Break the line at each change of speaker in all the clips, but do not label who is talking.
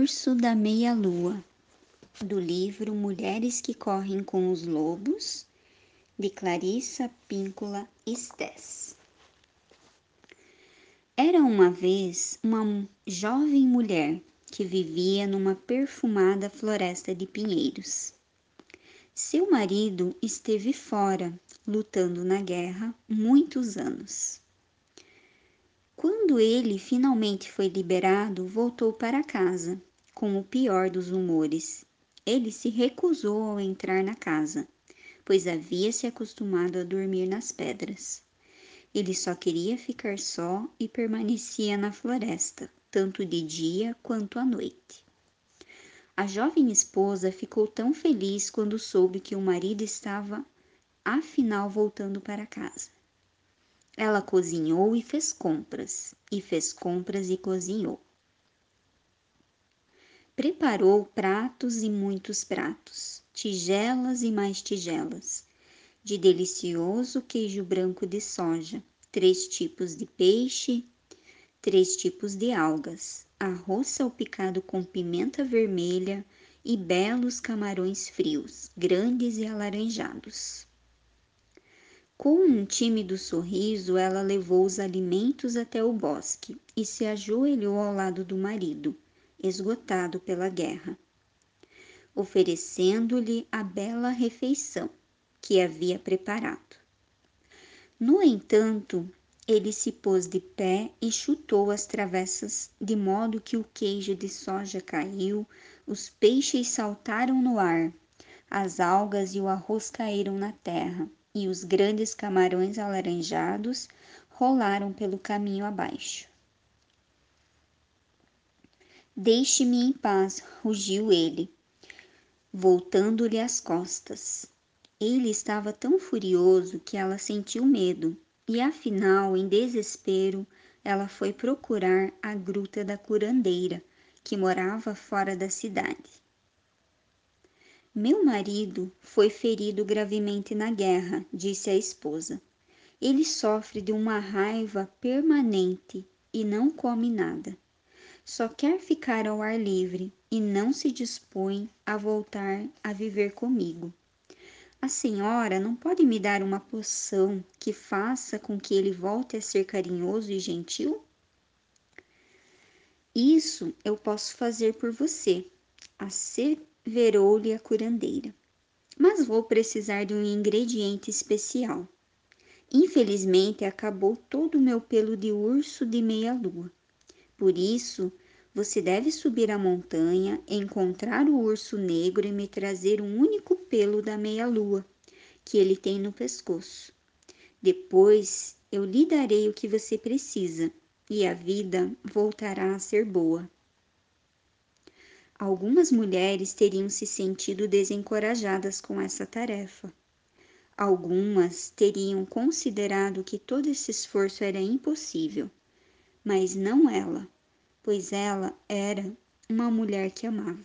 Urso da Meia-Lua, do livro Mulheres que Correm com os Lobos, de Clarissa Píncola Estés. Era uma vez uma jovem mulher que vivia numa perfumada floresta de pinheiros. Seu marido esteve fora, lutando na guerra, muitos anos. Quando ele finalmente foi liberado, voltou para casa, com o pior dos humores. Ele se recusou a entrar na casa, pois havia se acostumado a dormir nas pedras. Ele só queria ficar só e permanecia na floresta, tanto de dia quanto à noite. A jovem esposa ficou tão feliz quando soube que o marido estava afinal voltando para casa. Ela cozinhou e fez compras, e fez compras e cozinhou. Preparou pratos e muitos pratos, tigelas e mais tigelas, de delicioso queijo branco de soja, três tipos de peixe, três tipos de algas, arroz salpicado com pimenta vermelha e belos camarões frios, grandes e alaranjados. Com um tímido sorriso, ela levou os alimentos até o bosque e se ajoelhou ao lado do marido, esgotado pela guerra, oferecendo-lhe a bela refeição que havia preparado. No entanto, ele se pôs de pé e chutou as travessas, de modo que o queijo de soja caiu, os peixes saltaram no ar, as algas e o arroz caíram na terra e os grandes camarões alaranjados rolaram pelo caminho abaixo. Deixe-me em paz, rugiu ele, voltando-lhe as costas. Ele estava tão furioso que ela sentiu medo e, afinal, em desespero, ela foi procurar a gruta da curandeira, que morava fora da cidade. Meu marido foi ferido gravemente na guerra, disse a esposa. Ele sofre de uma raiva permanente e não come nada. Só quer ficar ao ar livre e não se dispõe a voltar a viver comigo. A senhora não pode me dar uma poção que faça com que ele volte a ser carinhoso e gentil? Isso eu posso fazer por você, verou-lhe a curandeira. Mas vou precisar de um ingrediente especial. Infelizmente, acabou todo o meu pelo de urso de meia-lua. Por isso, você deve subir a montanha, encontrar o urso negro e me trazer um único pelo da meia-lua que ele tem no pescoço. Depois eu lhe darei o que você precisa e a vida voltará a ser boa. Algumas mulheres teriam se sentido desencorajadas com essa tarefa. Algumas teriam considerado que todo esse esforço era impossível, mas não ela, pois ela era uma mulher que amava.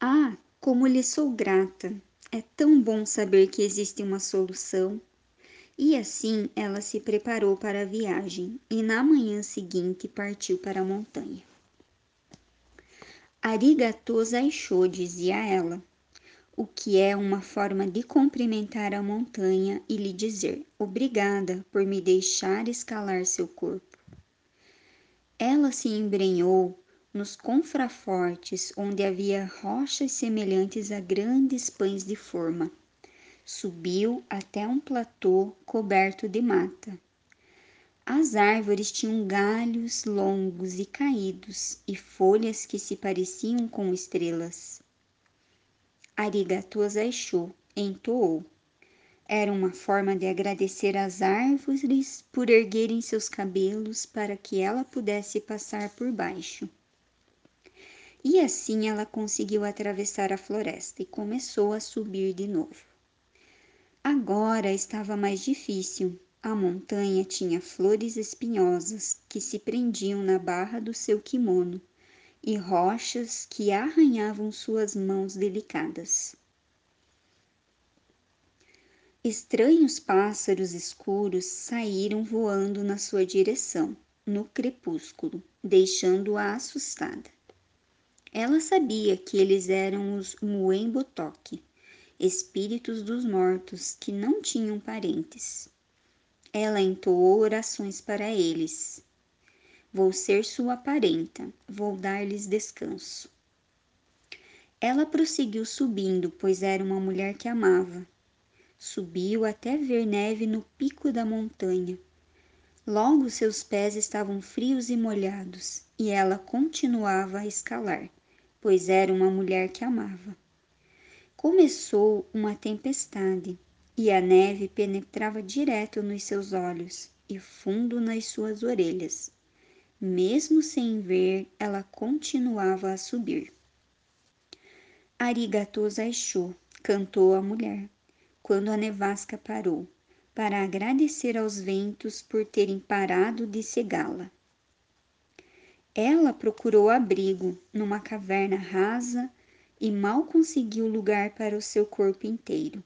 Ah, como lhe sou grata! É tão bom saber que existe uma solução. E assim ela se preparou para a viagem e na manhã seguinte partiu para a montanha. Arigato Zaisho, dizia ela, o que é uma forma de cumprimentar a montanha e lhe dizer obrigada por me deixar escalar seu corpo. Ela se embrenhou nos confrafortes onde havia rochas semelhantes a grandes pães de forma. Subiu até um platô coberto de mata as árvores tinham galhos longos e caídos e folhas que se pareciam com estrelas. Arigato Zaishu entoou. Era uma forma de agradecer às árvores por erguerem seus cabelos para que ela pudesse passar por baixo. E assim ela conseguiu atravessar a floresta e começou a subir de novo. Agora estava mais difícil, a montanha tinha flores espinhosas que se prendiam na barra do seu kimono e rochas que arranhavam suas mãos delicadas. Estranhos pássaros escuros saíram voando na sua direção, no crepúsculo, deixando-a assustada. Ela sabia que eles eram os Muembotoque, espíritos dos mortos que não tinham parentes. Ela entoou orações para eles. Vou ser sua parenta, vou dar-lhes descanso. Ela prosseguiu subindo, pois era uma mulher que amava. Subiu até ver neve no pico da montanha. Logo seus pés estavam frios e molhados, e ela continuava a escalar, pois era uma mulher que amava. Começou uma tempestade, e a neve penetrava direto nos seus olhos e fundo nas suas orelhas. Mesmo sem ver, ela continuava a subir. Arigatou Zaishu, cantou a mulher, quando a nevasca parou, para agradecer aos ventos por terem parado de cegá-la. Ela procurou abrigo numa caverna rasa e mal conseguiu lugar para o seu corpo inteiro.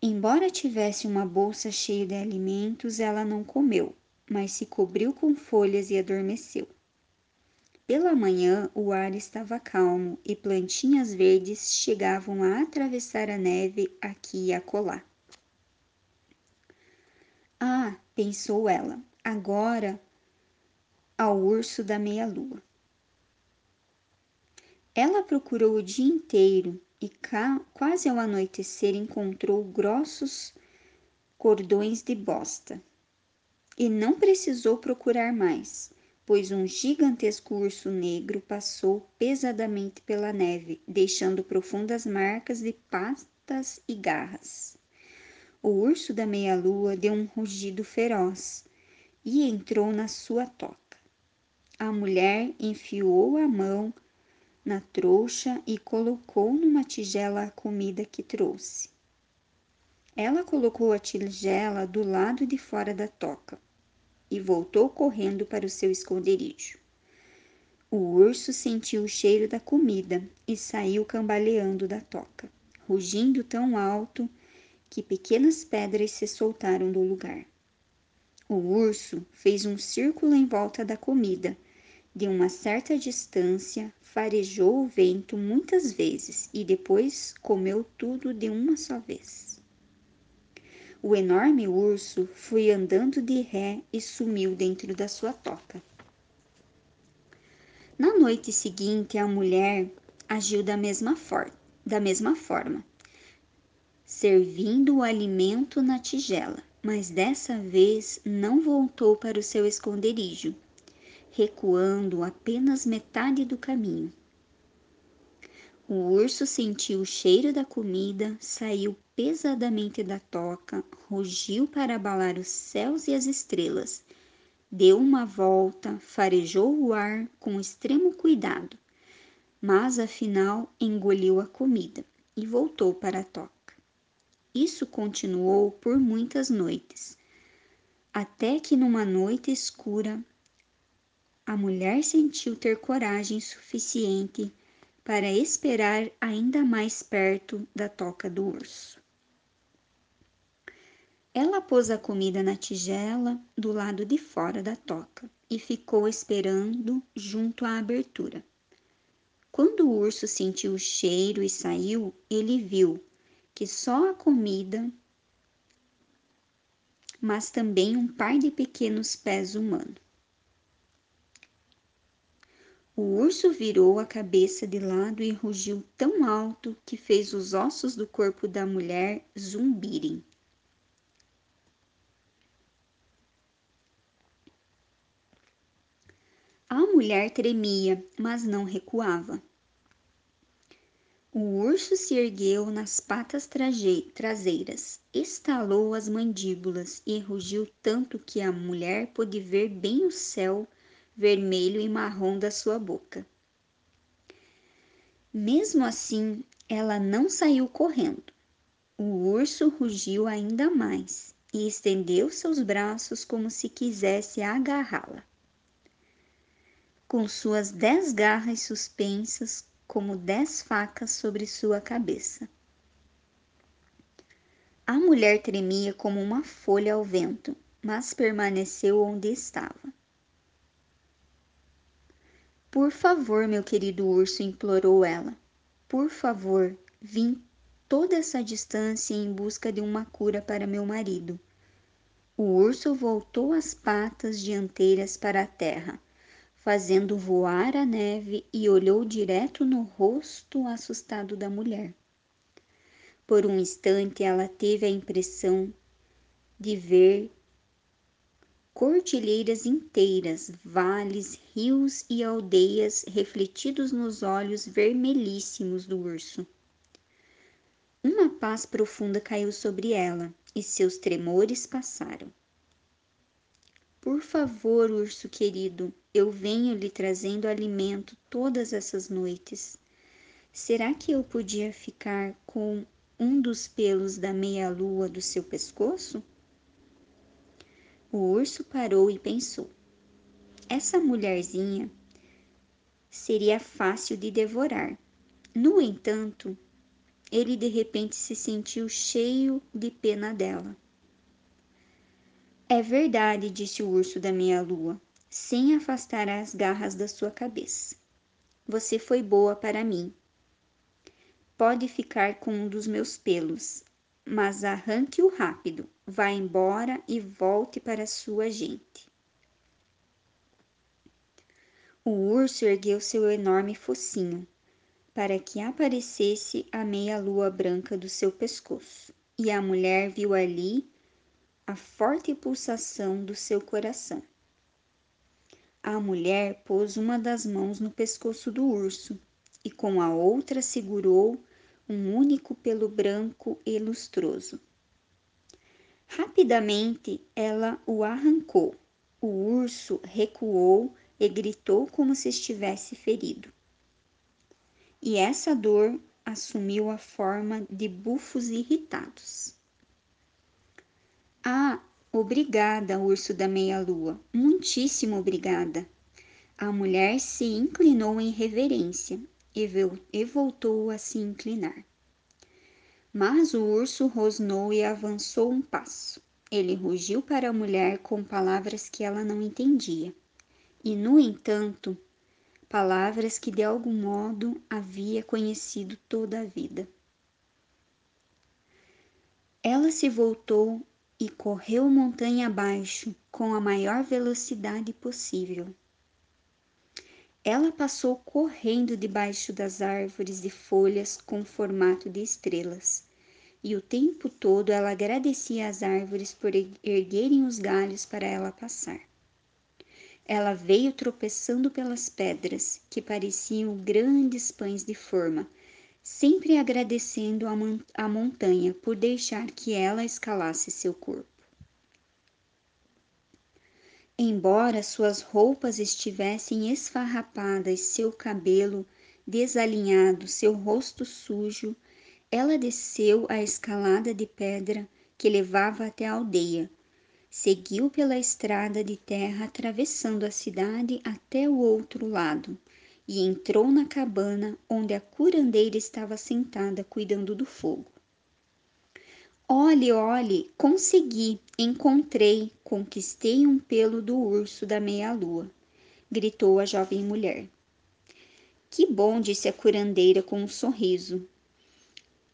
Embora tivesse uma bolsa cheia de alimentos, ela não comeu, mas se cobriu com folhas e adormeceu. Pela manhã, o ar estava calmo e plantinhas verdes chegavam a atravessar a neve aqui e acolá. Ah, pensou ela, agora ao urso da meia-lua. Ela procurou o dia inteiro e quase ao anoitecer encontrou grossos cordões de bosta. E não precisou procurar mais pois um gigantesco urso negro passou pesadamente pela neve, deixando profundas marcas de patas e garras. O urso da meia-lua deu um rugido feroz e entrou na sua toca. A mulher enfiou a mão na trouxa e colocou numa tigela a comida que trouxe. Ela colocou a tigela do lado de fora da toca e voltou correndo para o seu esconderijo. O urso sentiu o cheiro da comida e saiu cambaleando da toca, rugindo tão alto que pequenas pedras se soltaram do lugar. O urso fez um círculo em volta da comida. De uma certa distância, farejou o vento muitas vezes e depois comeu tudo de uma só vez. O enorme urso foi andando de ré e sumiu dentro da sua toca. Na noite seguinte, a mulher agiu da mesma, da mesma forma, servindo o alimento na tigela, mas dessa vez não voltou para o seu esconderijo, recuando apenas metade do caminho. O urso sentiu o cheiro da comida, saiu pesadamente da toca, rugiu para abalar os céus e as estrelas, deu uma volta, farejou o ar com extremo cuidado, mas afinal engoliu a comida e voltou para a toca. Isso continuou por muitas noites, até que numa noite escura a mulher sentiu ter coragem suficiente para esperar ainda mais perto da toca do urso. Ela pôs a comida na tigela do lado de fora da toca e ficou esperando junto à abertura. Quando o urso sentiu o cheiro e saiu, ele viu que só a comida, mas também um par de pequenos pés humanos. O urso virou a cabeça de lado e rugiu tão alto que fez os ossos do corpo da mulher zumbirem. A mulher tremia, mas não recuava. O urso se ergueu nas patas traseiras, estalou as mandíbulas e rugiu tanto que a mulher pôde ver bem o céu vermelho e marrom da sua boca. Mesmo assim, ela não saiu correndo. O urso rugiu ainda mais e estendeu seus braços como se quisesse agarrá-la. Com suas dez garras suspensas como dez facas sobre sua cabeça. A mulher tremia como uma folha ao vento, mas permaneceu onde estava Por favor, meu querido urso, implorou ela. Por favor, vim toda essa distância em busca de uma cura para meu marido. O urso voltou as patas dianteiras para a terra, fazendo voar a neve e olhou direto no rosto assustado da mulher. Por um instante ela teve a impressão de ver cordilheiras inteiras, vales, rios e aldeias refletidos nos olhos vermelhíssimos do urso. Uma paz profunda caiu sobre ela e seus tremores passaram. Por favor, urso querido, eu venho lhe trazendo alimento todas essas noites. Será que eu podia ficar com um dos pelos da meia-lua do seu pescoço? O urso parou e pensou. Essa mulherzinha seria fácil de devorar. No entanto, ele de repente se sentiu cheio de pena dela. É verdade, disse o urso da meia-lua, sem afastar as garras da sua cabeça. Você foi boa para mim. Pode ficar com um dos meus pelos, mas arranque-o rápido. Vá embora e volte para sua gente. O urso ergueu seu enorme focinho, para que aparecesse a meia-lua branca do seu pescoço, e a mulher viu ali a forte pulsação do seu coração. A mulher pôs uma das mãos no pescoço do urso e com a outra segurou um único pelo branco e lustroso. Rapidamente ela o arrancou. O urso recuou e gritou como se estivesse ferido e essa dor assumiu a forma de bufos irritados. Ah, obrigada, urso da meia-lua, muitíssimo obrigada. A mulher se inclinou em reverência e voltou a se inclinar. Mas o urso rosnou e avançou um passo. Ele rugiu para a mulher com palavras que ela não entendia. E, no entanto, palavras que de algum modo havia conhecido toda a vida. Ela se voltou e correu montanha abaixo com a maior velocidade possível. Ela passou correndo debaixo das árvores de folhas com formato de estrelas, e o tempo todo ela agradecia às árvores por erguerem os galhos para ela passar. Ela veio tropeçando pelas pedras, que pareciam grandes pães de forma, sempre agradecendo a montanha por deixar que ela escalasse seu corpo. Embora suas roupas estivessem esfarrapadas, seu cabelo desalinhado, seu rosto sujo, ela desceu a escalada de pedra que levava até a aldeia, Seguiu pela estrada de terra atravessando a cidade até o outro lado e entrou na cabana onde a curandeira estava sentada cuidando do fogo. Olhe, olhe, consegui, encontrei, conquistei um pelo do urso da meia-lua, gritou a jovem mulher. Que bom, disse a curandeira com um sorriso.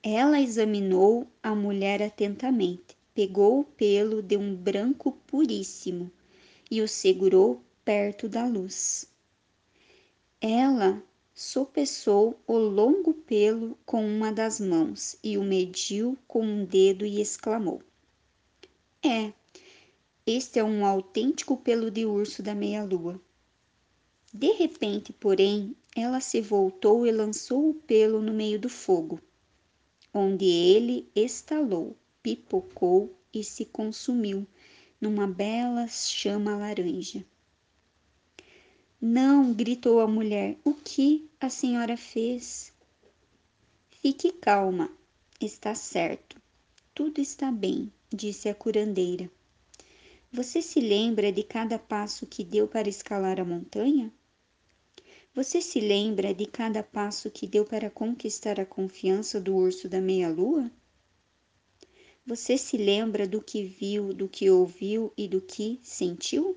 Ela examinou a mulher atentamente pegou o pelo de um branco puríssimo e o segurou perto da luz. Ela sopesou o longo pelo com uma das mãos e o mediu com um dedo e exclamou: É, este é um autêntico pelo de urso da meia-lua. De repente, porém, ela se voltou e lançou o pelo no meio do fogo, onde ele estalou pipocou e se consumiu numa bela chama laranja. Não, gritou a mulher, o que a senhora fez? Fique calma, está certo, tudo está bem, disse a curandeira. Você se lembra de cada passo que deu para escalar a montanha? Você se lembra de cada passo que deu para conquistar a confiança do urso da meia-lua? Você se lembra do que viu, do que ouviu e do que sentiu?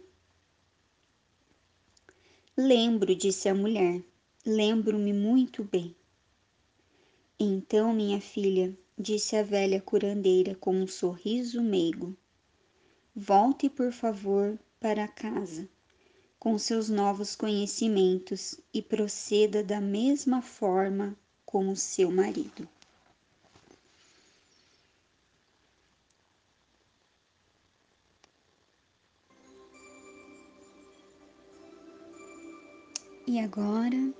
Lembro, disse a mulher, lembro-me muito bem. Então, minha filha, disse a velha curandeira com um sorriso meigo, volte, por favor, para casa com seus novos conhecimentos e proceda da mesma forma com o seu marido. E agora,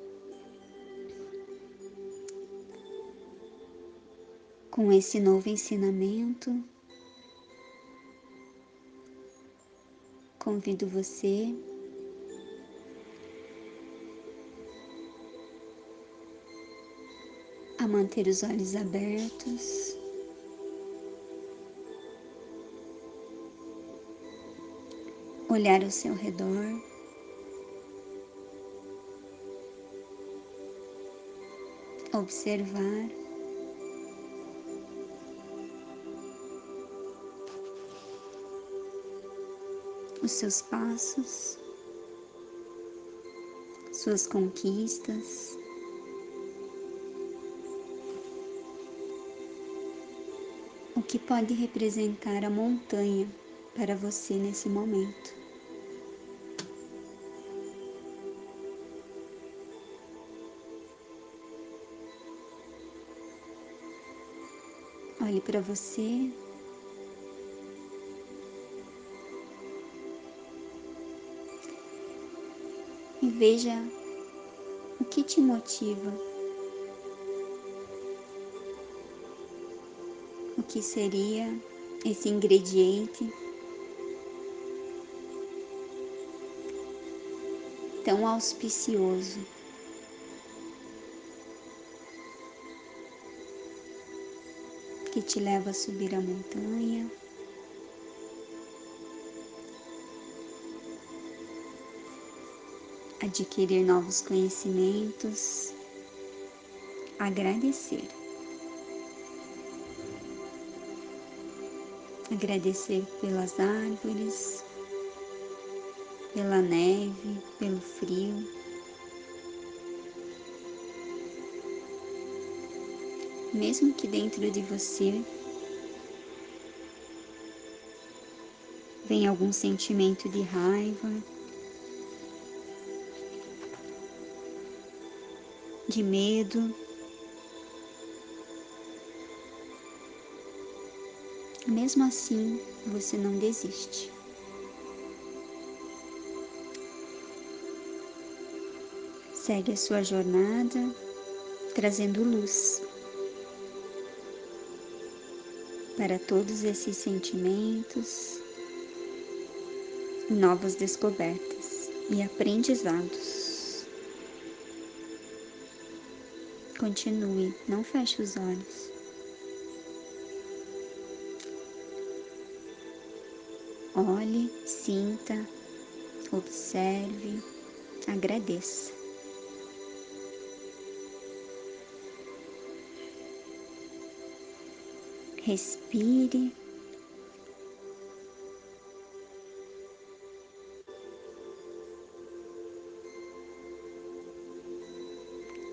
com esse novo ensinamento, convido você a manter os olhos abertos. Olhar ao seu redor. Observar. Os seus passos, suas conquistas. o que pode representar a montanha para você nesse momento. Olhe para você. E veja o que te motiva que seria esse ingrediente tão auspicioso. Te leva a subir a montanha, adquirir novos conhecimentos, agradecer. agradecer pelas árvores, pela neve, pelo frio. Mesmo que dentro de você venha algum sentimento de raiva, de medo, Mesmo assim, você não desiste. Segue a sua jornada trazendo luz para todos esses sentimentos, novas descobertas e aprendizados. Continue, não feche os olhos. Olhe, sinta, observe, agradeça. Respire.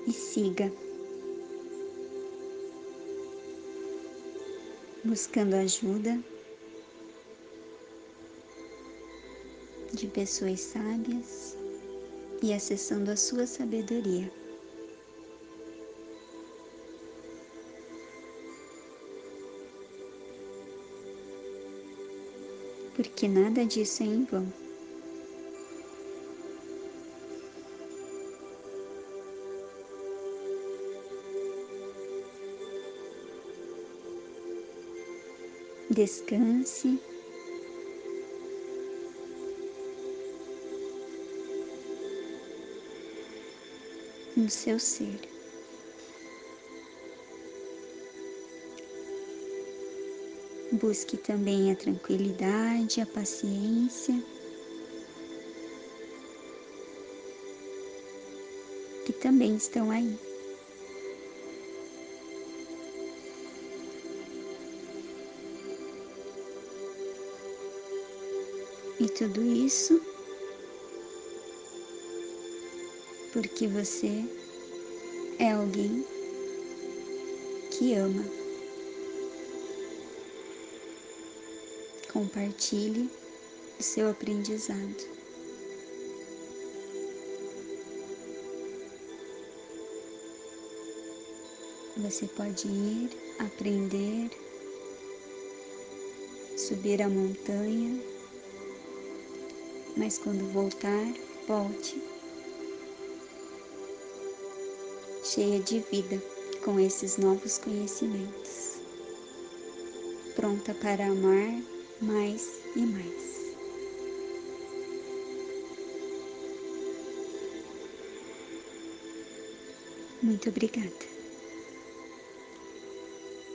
E siga. Buscando ajuda de pessoas sábias e acessando a sua sabedoria. Porque nada disso é em vão. Descanse no seu ser. Busque também a tranquilidade, a paciência, que também estão aí. E tudo isso porque você é alguém que ama. Compartilhe o seu aprendizado. Você pode ir, aprender, subir a montanha, mas quando voltar, volte cheia de vida com esses novos conhecimentos, pronta para amar mais e mais. Muito obrigada.